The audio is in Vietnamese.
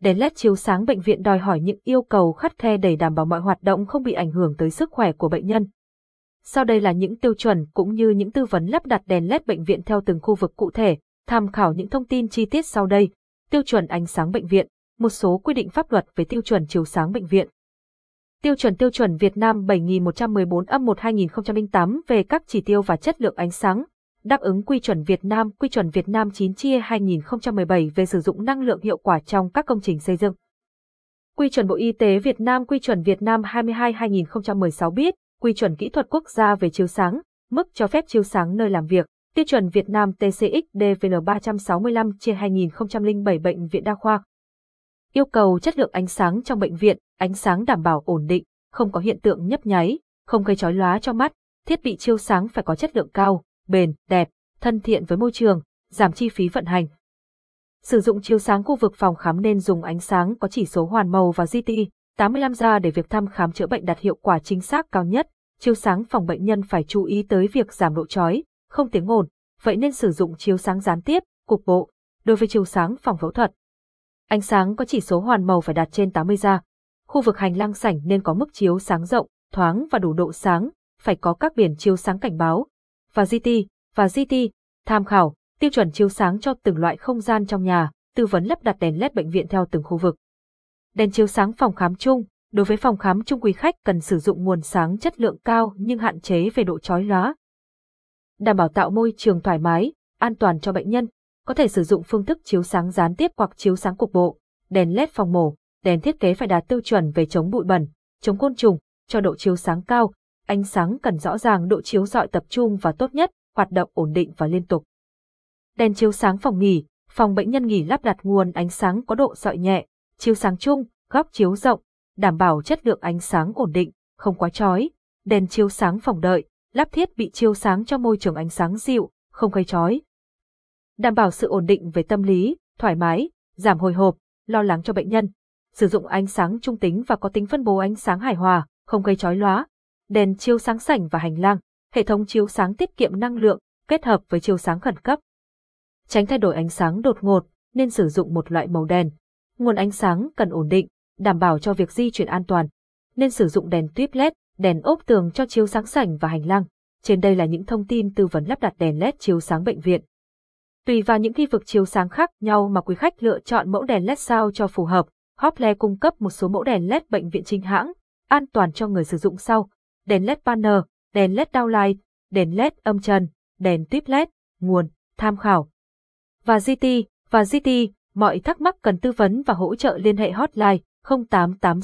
Đèn LED chiếu sáng bệnh viện đòi hỏi những yêu cầu khắt khe để đảm bảo mọi hoạt động không bị ảnh hưởng tới sức khỏe của bệnh nhân. Sau đây là những tiêu chuẩn cũng như những tư vấn lắp đặt đèn LED bệnh viện theo từng khu vực cụ thể, tham khảo những thông tin chi tiết sau đây. Tiêu chuẩn ánh sáng bệnh viện, một số quy định pháp luật về tiêu chuẩn chiếu sáng bệnh viện. Tiêu chuẩn tiêu chuẩn Việt Nam 7114 âm 1 2008 về các chỉ tiêu và chất lượng ánh sáng, đáp ứng quy chuẩn Việt Nam, quy chuẩn Việt Nam 9 chia 2017 về sử dụng năng lượng hiệu quả trong các công trình xây dựng. Quy chuẩn Bộ Y tế Việt Nam, quy chuẩn Việt Nam 22-2016 biết, quy chuẩn kỹ thuật quốc gia về chiếu sáng, mức cho phép chiếu sáng nơi làm việc, tiêu chuẩn Việt Nam TCX DVN 365 chia 2007 bệnh viện đa khoa. Yêu cầu chất lượng ánh sáng trong bệnh viện, ánh sáng đảm bảo ổn định, không có hiện tượng nhấp nháy, không gây chói lóa cho mắt, thiết bị chiếu sáng phải có chất lượng cao, bền, đẹp, thân thiện với môi trường, giảm chi phí vận hành. Sử dụng chiếu sáng khu vực phòng khám nên dùng ánh sáng có chỉ số hoàn màu và GT 85 ra để việc thăm khám chữa bệnh đạt hiệu quả chính xác cao nhất. Chiếu sáng phòng bệnh nhân phải chú ý tới việc giảm độ chói, không tiếng ồn, vậy nên sử dụng chiếu sáng gián tiếp, cục bộ. Đối với chiếu sáng phòng phẫu thuật, ánh sáng có chỉ số hoàn màu phải đạt trên 80 ra. Khu vực hành lang sảnh nên có mức chiếu sáng rộng, thoáng và đủ độ sáng, phải có các biển chiếu sáng cảnh báo, và GT, và GT, tham khảo, tiêu chuẩn chiếu sáng cho từng loại không gian trong nhà, tư vấn lắp đặt đèn LED bệnh viện theo từng khu vực. Đèn chiếu sáng phòng khám chung, đối với phòng khám chung quý khách cần sử dụng nguồn sáng chất lượng cao nhưng hạn chế về độ chói lóa. Đảm bảo tạo môi trường thoải mái, an toàn cho bệnh nhân, có thể sử dụng phương thức chiếu sáng gián tiếp hoặc chiếu sáng cục bộ, đèn LED phòng mổ, đèn thiết kế phải đạt tiêu chuẩn về chống bụi bẩn, chống côn trùng, cho độ chiếu sáng cao, ánh sáng cần rõ ràng độ chiếu rọi tập trung và tốt nhất, hoạt động ổn định và liên tục. Đèn chiếu sáng phòng nghỉ, phòng bệnh nhân nghỉ lắp đặt nguồn ánh sáng có độ rọi nhẹ, chiếu sáng chung, góc chiếu rộng, đảm bảo chất lượng ánh sáng ổn định, không quá chói. Đèn chiếu sáng phòng đợi, lắp thiết bị chiếu sáng cho môi trường ánh sáng dịu, không gây chói. Đảm bảo sự ổn định về tâm lý, thoải mái, giảm hồi hộp, lo lắng cho bệnh nhân. Sử dụng ánh sáng trung tính và có tính phân bố ánh sáng hài hòa, không gây chói lóa, đèn chiếu sáng sảnh và hành lang, hệ thống chiếu sáng tiết kiệm năng lượng, kết hợp với chiếu sáng khẩn cấp. Tránh thay đổi ánh sáng đột ngột, nên sử dụng một loại màu đèn. Nguồn ánh sáng cần ổn định, đảm bảo cho việc di chuyển an toàn. Nên sử dụng đèn tuyếp LED, đèn ốp tường cho chiếu sáng sảnh và hành lang. Trên đây là những thông tin tư vấn lắp đặt đèn LED chiếu sáng bệnh viện. Tùy vào những khu vực chiếu sáng khác nhau mà quý khách lựa chọn mẫu đèn LED sao cho phù hợp. Hople cung cấp một số mẫu đèn LED bệnh viện chính hãng, an toàn cho người sử dụng sau đèn LED banner, đèn LED downlight, đèn LED âm trần, đèn tuyếp LED, nguồn, tham khảo. Và GT, và GT, mọi thắc mắc cần tư vấn và hỗ trợ liên hệ hotline 088